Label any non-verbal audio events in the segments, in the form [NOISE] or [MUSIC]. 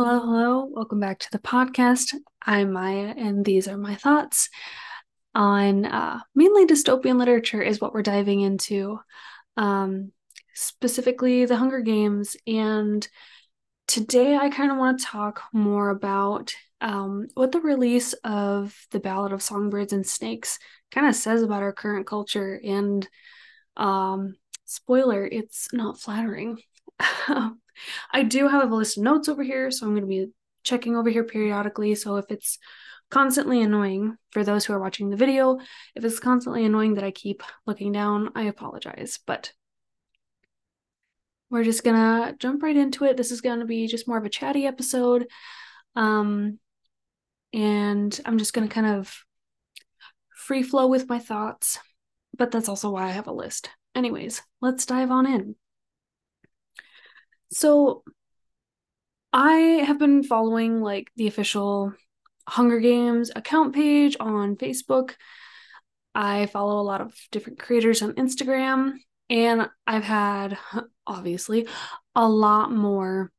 Hello, hello. Welcome back to the podcast. I'm Myja, and these are my thoughts on uh, mainly dystopian literature, is what we're diving into. Um, specifically, the Hunger Games. And today, I kind of want to talk more about um, what the release of The Ballad of Songbirds and Snakes kind of says about our current culture. And um, spoiler, it's not flattering. [LAUGHS] I do have a list of notes over here, so I'm going to be checking over here periodically. So if it's constantly annoying for those who are watching the video, if it's constantly annoying that I keep looking down, I apologize. But we're just gonna jump right into it. This is gonna be just more of a chatty episode. Um, and I'm just gonna kind of free flow with my thoughts, but that's also why I have a list. Anyways, let's dive on in. So I have been following like the official Hunger Games account page on Facebook. I follow a lot of different creators on Instagram, and I've had [LAUGHS] obviously a lot more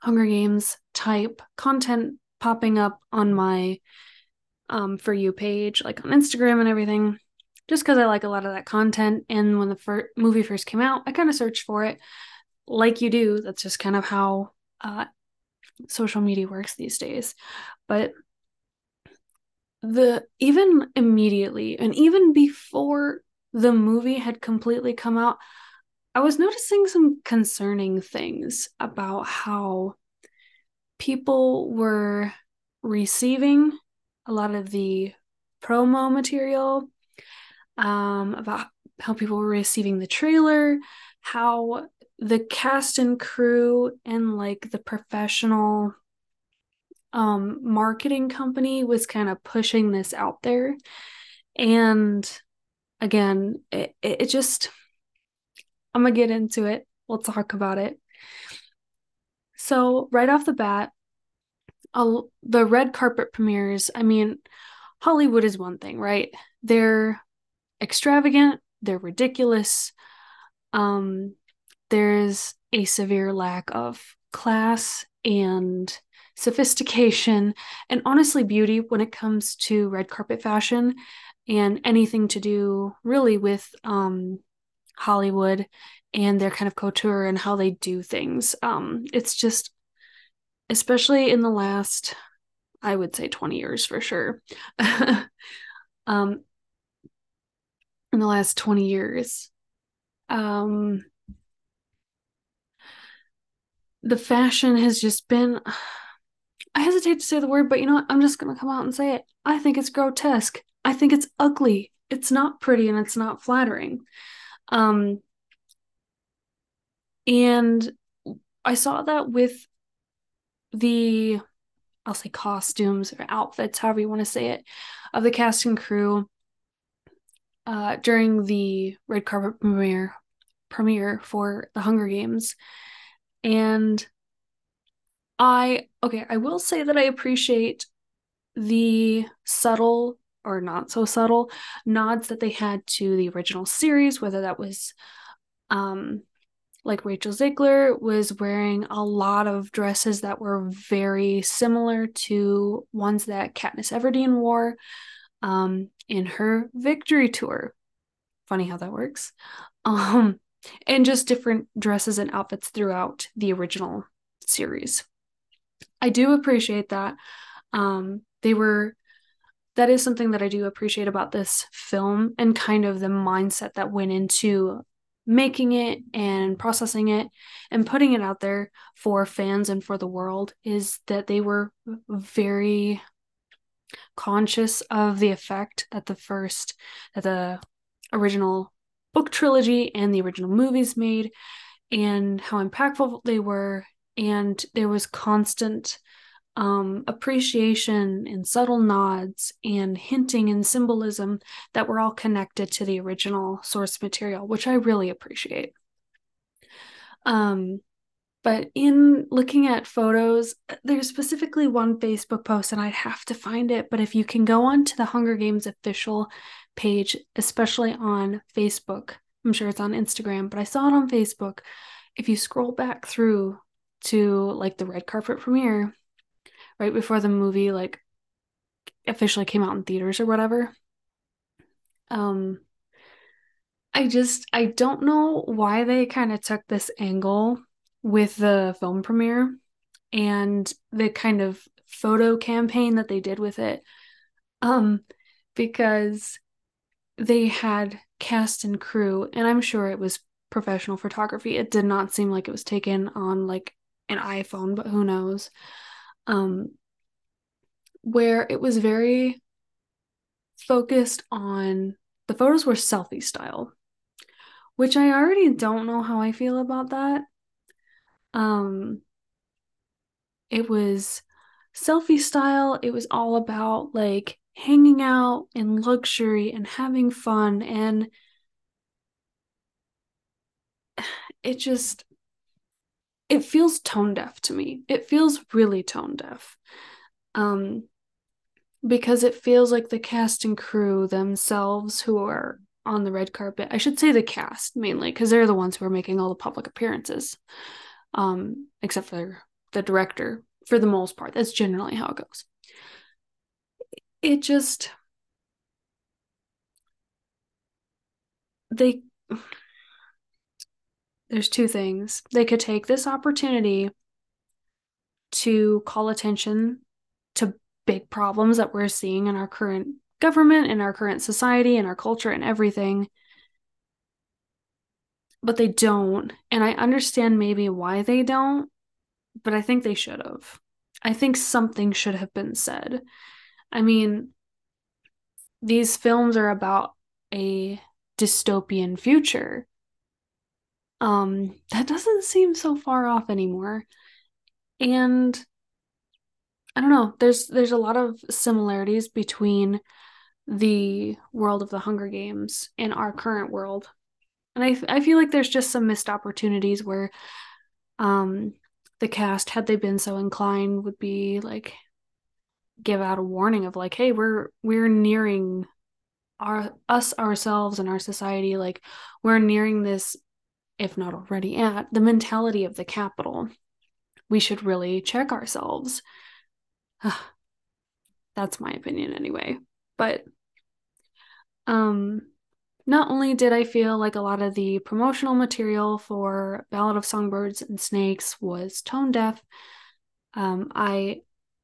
Hunger Games type content popping up on my um, for you page, like on Instagram and everything, just because I like a lot of that content. And when the fir- movie first came out, I kind of searched for it like you do. That's just kind of how uh, social media works these days. But the even immediately and even before the movie had completely come out, I was noticing some concerning things about how people were receiving a lot of the promo material, um, about how people were receiving the trailer, how the cast and crew and like the professional um marketing company was kind of pushing this out there. And again it, it just i'm gonna get into it. We'll talk about it. So right off the bat I'll, the red carpet premieres i mean hollywood is one thing right? They're extravagant they're ridiculous um there's a severe lack of class and sophistication and honestly beauty when it comes to red carpet fashion and anything to do really with um, Hollywood and their kind of couture and how they do things. Um, it's just, especially in the last, I would say 20 years for sure. [LAUGHS] um, in the last 20 years, um, the fashion has just been I hesitate to say the word, but you know what? I'm just going to come out and say it. I think it's grotesque. I think it's ugly. It's not pretty and it's not flattering. Um and I saw that with the I'll say costumes or outfits, however you want to say it, of the cast and crew uh, during the red carpet premiere premiere for the Hunger Games. And I, okay, I will say that I appreciate the subtle or not so subtle nods that they had to the original series, whether that was um like Rachel Zegler was wearing a lot of dresses that were very similar to ones that Katniss Everdeen wore um, in her victory tour. Funny how that works. [LAUGHS] Um, and just different dresses and outfits throughout the original series. I do appreciate that. Um, they were that is something that I do appreciate about this film and kind of the mindset that went into making it and processing it and putting it out there for fans and for the world is that they were very conscious of the effect that the first that the original book trilogy and the original movies made and how impactful they were. And there was constant um, appreciation and subtle nods and hinting and symbolism that were all connected to the original source material which i really appreciate. Um, but in looking at photos there's specifically one facebook post and i'd have to find it but if you can go on to the hunger games official page, especially on Facebook. I'm sure it's on Instagram, but I saw it on Facebook. If you scroll back through to like the red carpet premiere right before the movie like officially came out in theaters or whatever. Um I just I don't know why they kind of took this angle with the film premiere and the kind of photo campaign that they did with it. Um because they had cast and crew and I'm sure it was professional photography. It did not seem like it was taken on like an iPhone, but who knows. Um where it was very focused on the photos were selfie style, which I already don't know how I feel about that. Um, it was selfie style. It was all about like hanging out in luxury and having fun and [SIGHS] it just it feels tone deaf to me. It feels really tone deaf. Um because it feels like the cast and crew themselves who are on the red carpet. I should say the cast mainly because they're the ones who are making all the public appearances. Um, except for the director for the most part. That's generally how it goes. It just they there's two things. They could take this opportunity to call attention to big problems that we're seeing in our current government, in our current society, in our culture, and everything. But they don't. And I understand maybe why they don't, but I think they should have. I think something should have been said. I mean, these films are about a dystopian future. Um, that doesn't seem so far off anymore. And I don't know. There's there's a lot of similarities between the world of the Hunger Games and our current world. And I I feel like there's just some missed opportunities where um the cast had they been so inclined would be like give out a warning of like hey we're we're nearing our us ourselves and our society like we're nearing this if not already at the mentality of the Capitol we should really check ourselves [SIGHS] That's my opinion anyway. But um not only did I feel like a lot of the promotional material for Ballad of Songbirds and Snakes was tone deaf, um, I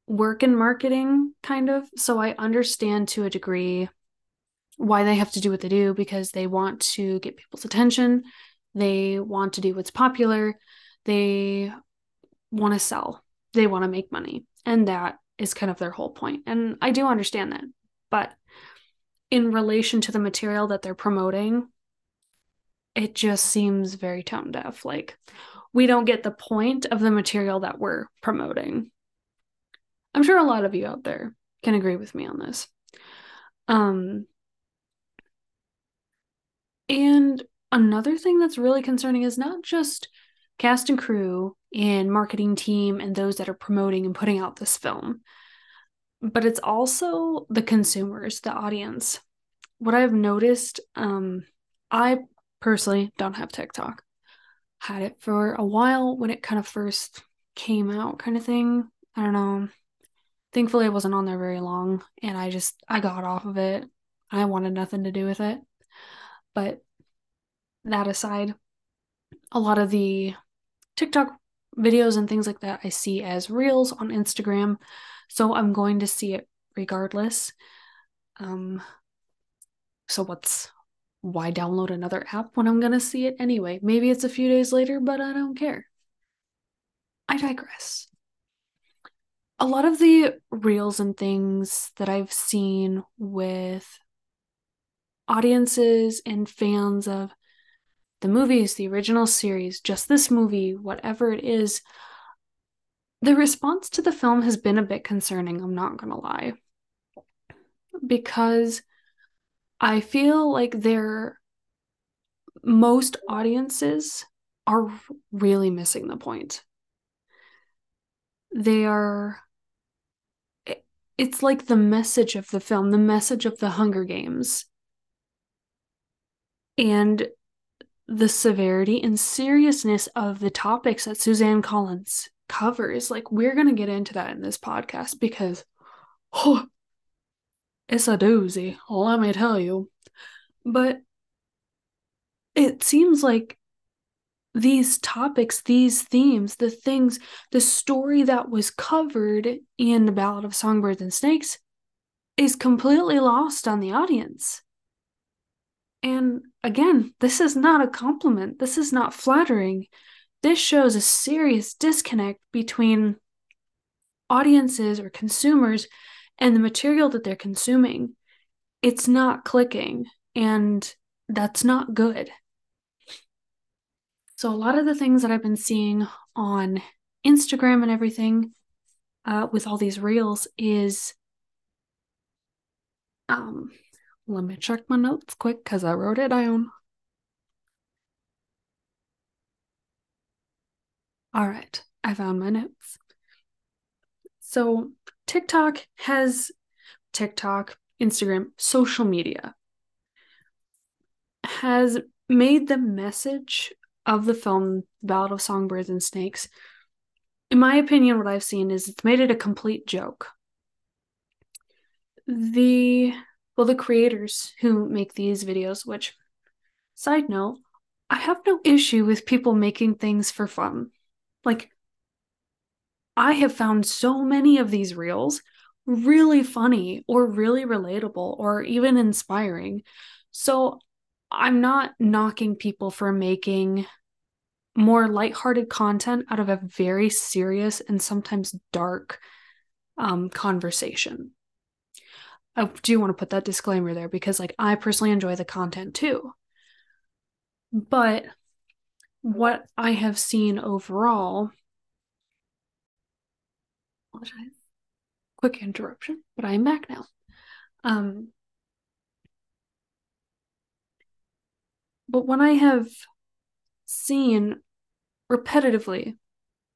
work in marketing kind of, so I understand to a degree why they have to do what they do because they want to get people's attention, they want to do what's popular, they want to sell, they want to make money, and that is kind of their whole point. And I do understand that. But in relation to the material that they're promoting, it just seems very tone deaf. Like we don't get the point of the material that we're promoting. I'm sure a lot of you out there can agree with me on this. Um and another thing that's really concerning is not just cast and crew and marketing team and those that are promoting and putting out this film. But it's also the consumers, the audience. What I've noticed, um, I personally don't have TikTok. Had it for a while when it kind of first came out, kind of thing. I don't know. Thankfully, I wasn't on there very long, and I just I got off of it. I wanted nothing to do with it. But that aside, a lot of the TikTok videos and things like that I see as reels on Instagram. So I'm going to see it regardless. Um so what's why download another app when I'm going to see it anyway? Maybe it's a few days later, but I don't care. I digress. A lot of the reels and things that I've seen with audiences and fans of the movies, the original series, just this movie, whatever it is, the response to the film has been a bit concerning, I'm not going to lie. Because I feel like they're most audiences are really missing the point. They are it's like the message of the film, the message of the Hunger Games. And the severity and seriousness of the topics that Suzanne Collins covers, like we're going to get into that in this podcast because oh, it's a doozy, let me tell you. But it seems like these topics, these themes, the things, the story that was covered in the Ballad of Songbirds and Snakes is completely lost on the audience. And again, this is not a compliment. This is not flattering. This shows a serious disconnect between audiences or consumers and the material that they're consuming. It's not clicking, and that's not good. So, a lot of the things that I've been seeing on Instagram and everything uh, with all these reels is um, let me check my notes quick because I wrote it down. All right, I found my notes. So, TikTok has TikTok, Instagram, social media has made the message of the film Ballad of Songbirds and Snakes. In my opinion, what I've seen is it's made it a complete joke. The well, the creators who make these videos, which side note, I have no issue with people making things for fun. Like I have found so many of these reels really funny or really relatable or even inspiring. So I'm not knocking people for making more lighthearted content out of a very serious and sometimes dark um, conversation. I do want to put that disclaimer there because, like, I personally enjoy the content too. But what I have seen overall, quick interruption, but I am back now. Um, but when I have seen repetitively,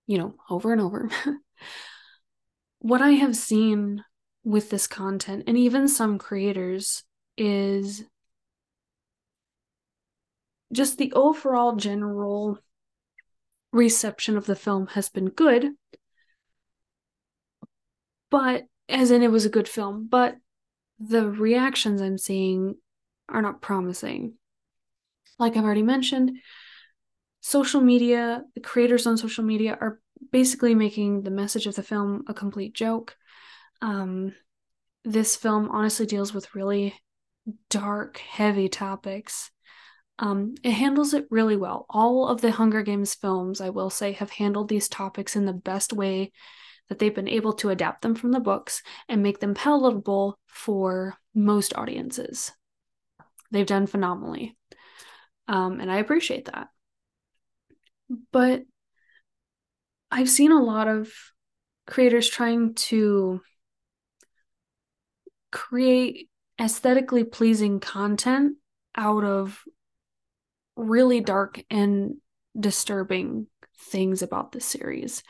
you know, over and over, [LAUGHS] what I have seen with this content, and even some creators, is just the overall general reception of the film has been good but as in it was a good film, but the reactions I'm seeing are not promising. Like I've already mentioned, social media, the creators on social media are basically making the message of the film a complete joke. Um, this film honestly deals with really dark, heavy topics. Um, it handles it really well. All of the Hunger Games films, I will say, have handled these topics in the best way that they've been able to adapt them from the books and make them palatable for most audiences. They've done phenomenally. Um, and I appreciate that. But I've seen a lot of creators trying to create aesthetically pleasing content out of really dark and disturbing things about the series.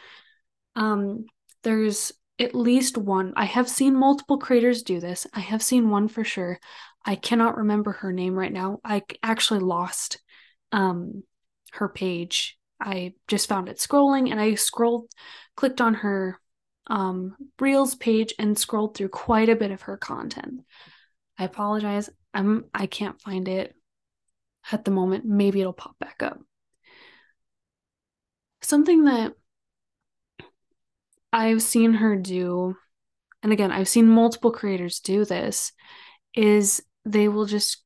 Um, there's at least one. I have seen multiple creators do this. I have seen one for sure. I cannot remember her name right now. I actually lost um her page. I just found it scrolling and I scrolled clicked on her um Reels page and scrolled through quite a bit of her content. I apologize. I'm I can't find it at the moment. Maybe it'll pop back up. Something that I've seen her do, and again, I've seen multiple creators do this, is they will just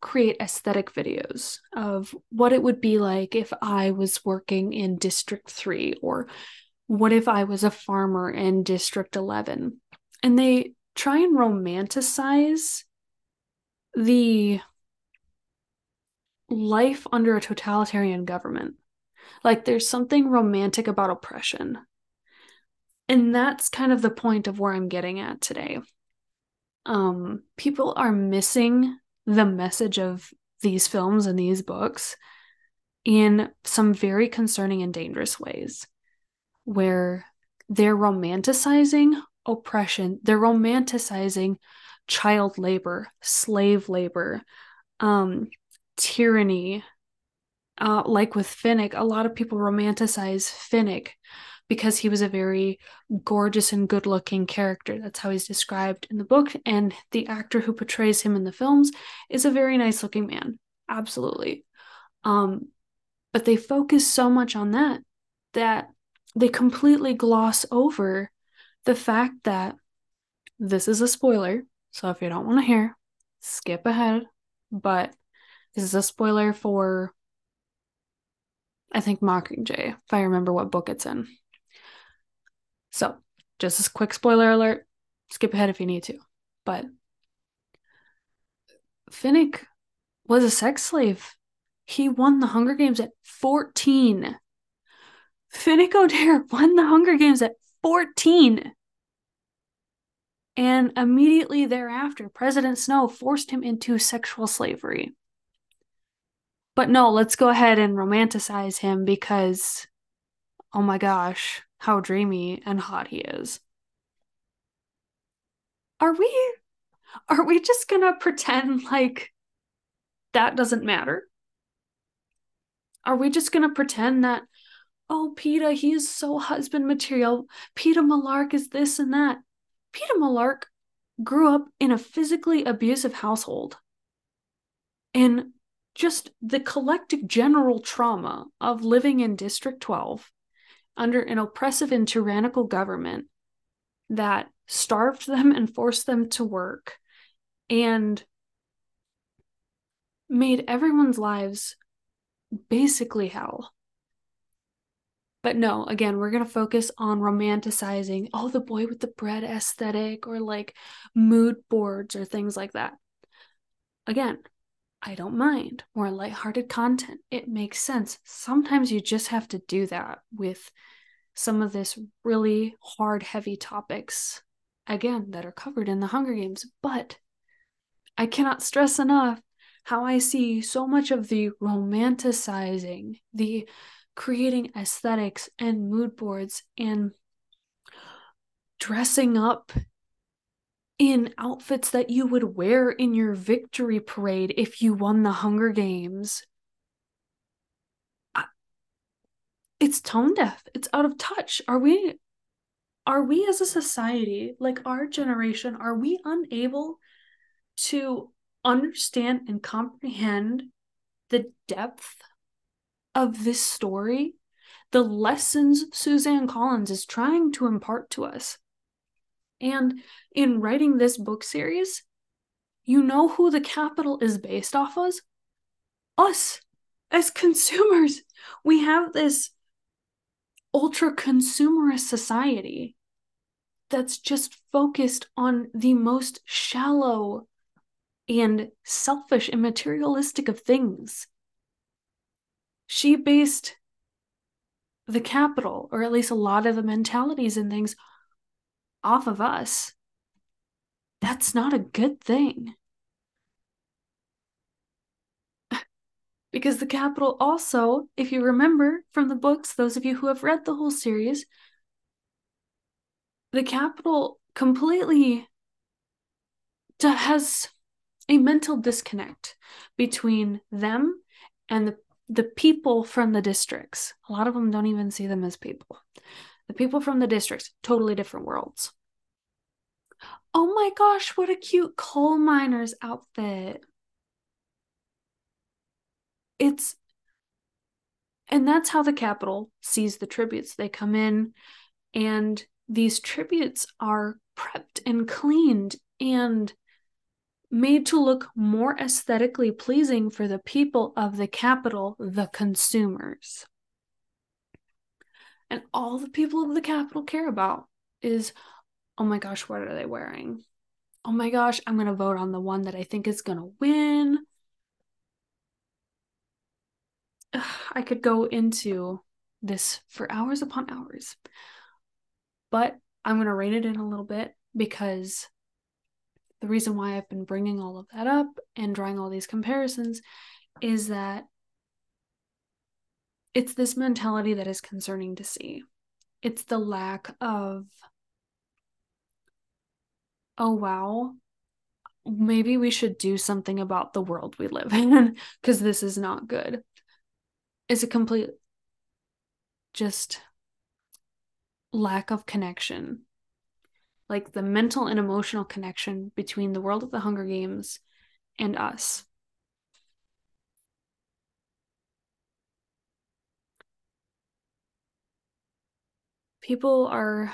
create aesthetic videos of what it would be like if I was working in District 3 or what if I was a farmer in District 11. And they try and romanticize the life under a totalitarian government. Like there's something romantic about oppression. And that's kind of the point of where I'm getting at today. Um, people are missing the message of these films and these books in some very concerning and dangerous ways where they're romanticizing oppression, they're romanticizing child labor, slave labor, um, tyranny. Uh, like with Finnick, a lot of people romanticize Finnick because he was a very gorgeous and good looking character. That's how he's described in the book. And the actor who portrays him in the films is a very nice looking man. Absolutely. Um, but they focus so much on that that they completely gloss over the fact that this is a spoiler. So if you don't want to hear, skip ahead. But this is a spoiler for, I think, Mockingjay, if I remember what book it's in. So, just a quick spoiler alert. Skip ahead if you need to. But Finnick was a sex slave. He won the Hunger Games at 14. Finnick Odair [LAUGHS] won the Hunger Games at 14. And immediately thereafter, President Snow forced him into sexual slavery. But no, let's go ahead and romanticize him because, oh my gosh, how dreamy and hot he is. Are we are we just gonna pretend like that doesn't matter? Are we just gonna pretend that, oh, Peeta, he is so husband material. Peeta Mellark is this and that. Peeta Mellark grew up in a physically abusive household. And just the collective general trauma of living in District 12 under an oppressive and tyrannical government that starved them and forced them to work and made everyone's lives basically hell. But no, again, we're going to focus on romanticizing, oh, the boy with the bread aesthetic or like mood boards or things like that. Again, I don't mind. More lighthearted content. It makes sense. Sometimes you just have to do that with some of this really hard, heavy topics, again, that are covered in the Hunger Games. But I cannot stress enough how I see so much of the romanticizing, the creating aesthetics and mood boards and dressing up in outfits that you would wear in your victory parade if you won the Hunger Games. It's tone deaf. It's out of touch. Are we are we as a society, like our generation, are we unable to understand and comprehend the depth of this story? The lessons Suzanne Collins is trying to impart to us. And in writing this book series, you know who the Capitol is based off of? Us as [LAUGHS] consumers. We have this ultra consumerist society that's just focused on the most shallow and selfish and materialistic of things. She based the Capitol, or at least a lot of the mentalities and things, off of us, that's not a good thing. [LAUGHS] because the Capitol also, if you remember from the books, those of you who have read the whole series, the Capitol completely has a mental disconnect between them and the the people from the districts. A lot of them don't even see them as people. The people from the districts, totally different worlds. Oh my gosh, what a cute coal miner's outfit. It's and that's how the Capitol sees the tributes. They come in and these tributes are prepped and cleaned and made to look more aesthetically pleasing for the people of the Capitol, the consumers. And all the people of the Capitol care about is oh my gosh, what are they wearing? Oh my gosh, I'm going to vote on the one that I think is going to win. I could go into this for hours upon hours, but I'm going to rein it in a little bit because the reason why I've been bringing all of that up and drawing all these comparisons is that it's this mentality that is concerning to see. It's the lack of, oh, wow, maybe we should do something about the world we live in [LAUGHS] because this is not good. It's a complete, just lack of connection, like the mental and emotional connection between the world of the Hunger Games and us. People are,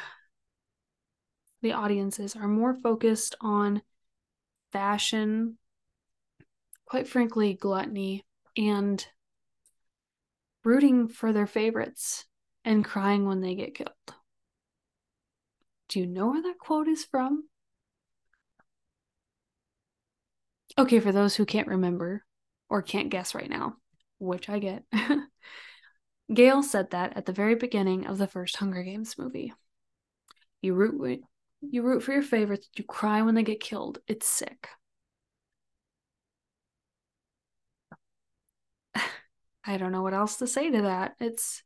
the audiences are more focused on fashion, quite frankly, gluttony, and rooting for their favorites and crying when they get killed. Do you know where that quote is from? Okay, for those who can't remember or can't guess right now, which I get, [LAUGHS] Gale said that at the very beginning of the first Hunger Games movie. You root you root for your favorites, you cry when they get killed. It's sick. [SIGHS] I don't know what else to say to that. It's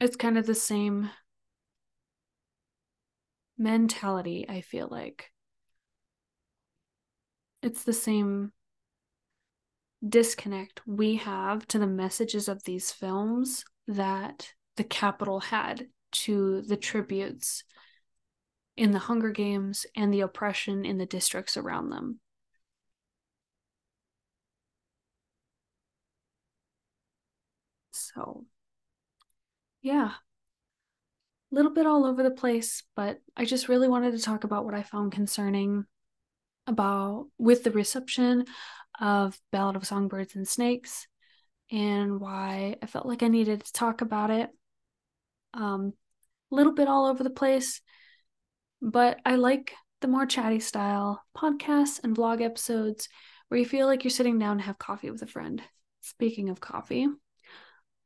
it's kind of the same mentality, I feel like. It's the same disconnect we have to the messages of these films that the Capitol had to the tributes in the Hunger Games and the oppression in the districts around them. So, yeah, a little bit all over the place, but I just really wanted to talk about what I found concerning about with the reception of Ballad of Songbirds and Snakes and why I felt like I needed to talk about it. Um, a little bit all over the place, but I like the more chatty style podcasts and vlog episodes where you feel like you're sitting down to have coffee with a friend. Speaking of coffee,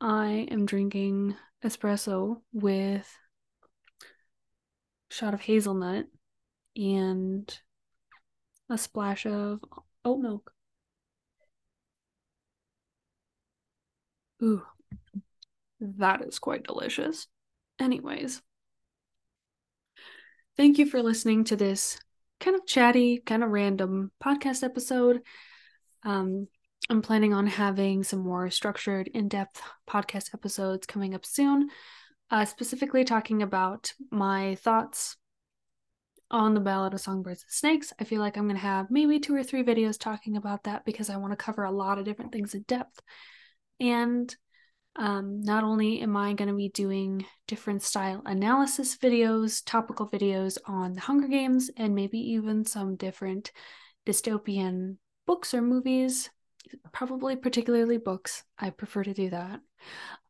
I am drinking espresso with a shot of hazelnut and a splash of oat milk. Ooh, that is quite delicious. Anyways, thank you for listening to this kind of chatty, kind of random podcast episode. Um, I'm planning on having some more structured, in depth podcast episodes coming up soon, uh, specifically talking about my thoughts on the Ballad of Songbirds and Snakes. I feel like I'm going to have maybe two or three videos talking about that because I want to cover a lot of different things in depth. And um, not only am I going to be doing different style analysis videos, topical videos on the Hunger Games, and maybe even some different dystopian books or movies, probably particularly books. I prefer to do that.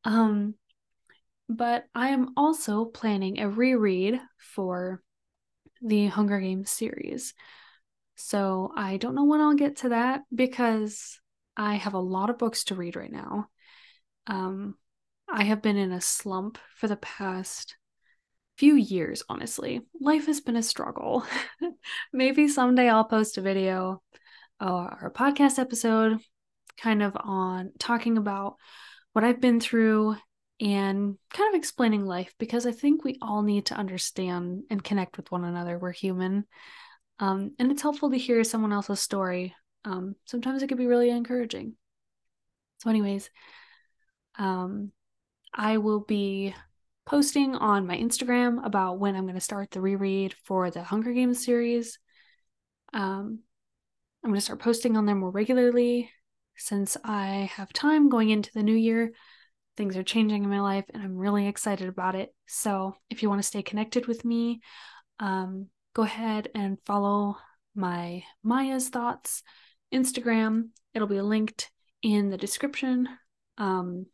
Um, but I am also planning a reread for the Hunger Games series. So I don't know when I'll get to that because I have a lot of books to read right now. Um, I have been in a slump for the past few years, honestly. Life has been a struggle. [LAUGHS] Maybe someday I'll post a video or a podcast episode kind of on talking about what I've been through and kind of explaining life because I think we all need to understand and connect with one another. We're human. Um, and it's helpful to hear someone else's story. Um, sometimes it can be really encouraging. So, anyways, um, I will be posting on my Instagram about when I'm going to start the reread for the Hunger Games series. Um, I'm going to start posting on there more regularly since I have time going into the new year. Things are changing in my life and I'm really excited about it. So, if you want to stay connected with me, um, go ahead and follow my Myja's Thoughts Instagram. It'll be linked in the description. Um,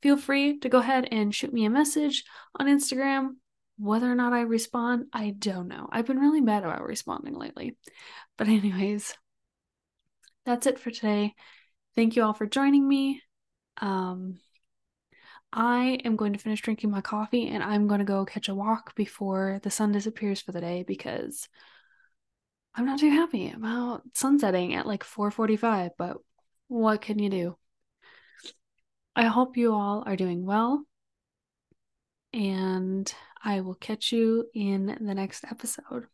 feel free to go ahead and shoot me a message on Instagram. Whether or not I respond, I don't know. I've been really bad about responding lately. But, anyways, that's it for today. Thank you all for joining me. Um, I am going to finish drinking my coffee and I'm going to go catch a walk before the sun disappears for the day because I'm not too happy about sunsetting at like 4:45, but what can you do? I hope you all are doing well and I will catch you in the next episode.